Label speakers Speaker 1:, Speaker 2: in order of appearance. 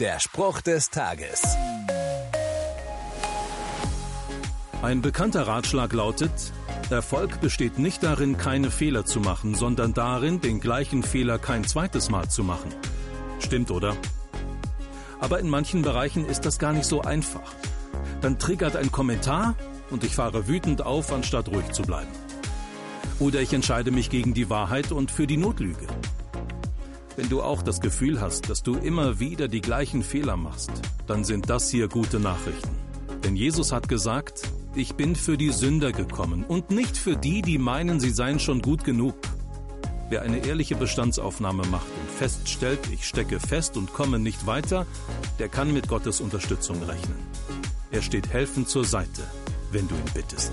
Speaker 1: Der Spruch des Tages.
Speaker 2: Ein bekannter Ratschlag lautet, Erfolg besteht nicht darin, keine Fehler zu machen, sondern darin, den gleichen Fehler kein zweites Mal zu machen. Stimmt, oder? Aber in manchen Bereichen ist das gar nicht so einfach. Dann triggert ein Kommentar und ich fahre wütend auf, anstatt ruhig zu bleiben. Oder ich entscheide mich gegen die Wahrheit und für die Notlüge. Wenn du auch das Gefühl hast, dass du immer wieder die gleichen Fehler machst, dann sind das hier gute Nachrichten. Denn Jesus hat gesagt, ich bin für die Sünder gekommen und nicht für die, die meinen, sie seien schon gut genug. Wer eine ehrliche Bestandsaufnahme macht und feststellt, ich stecke fest und komme nicht weiter, der kann mit Gottes Unterstützung rechnen. Er steht helfend zur Seite, wenn du ihn bittest.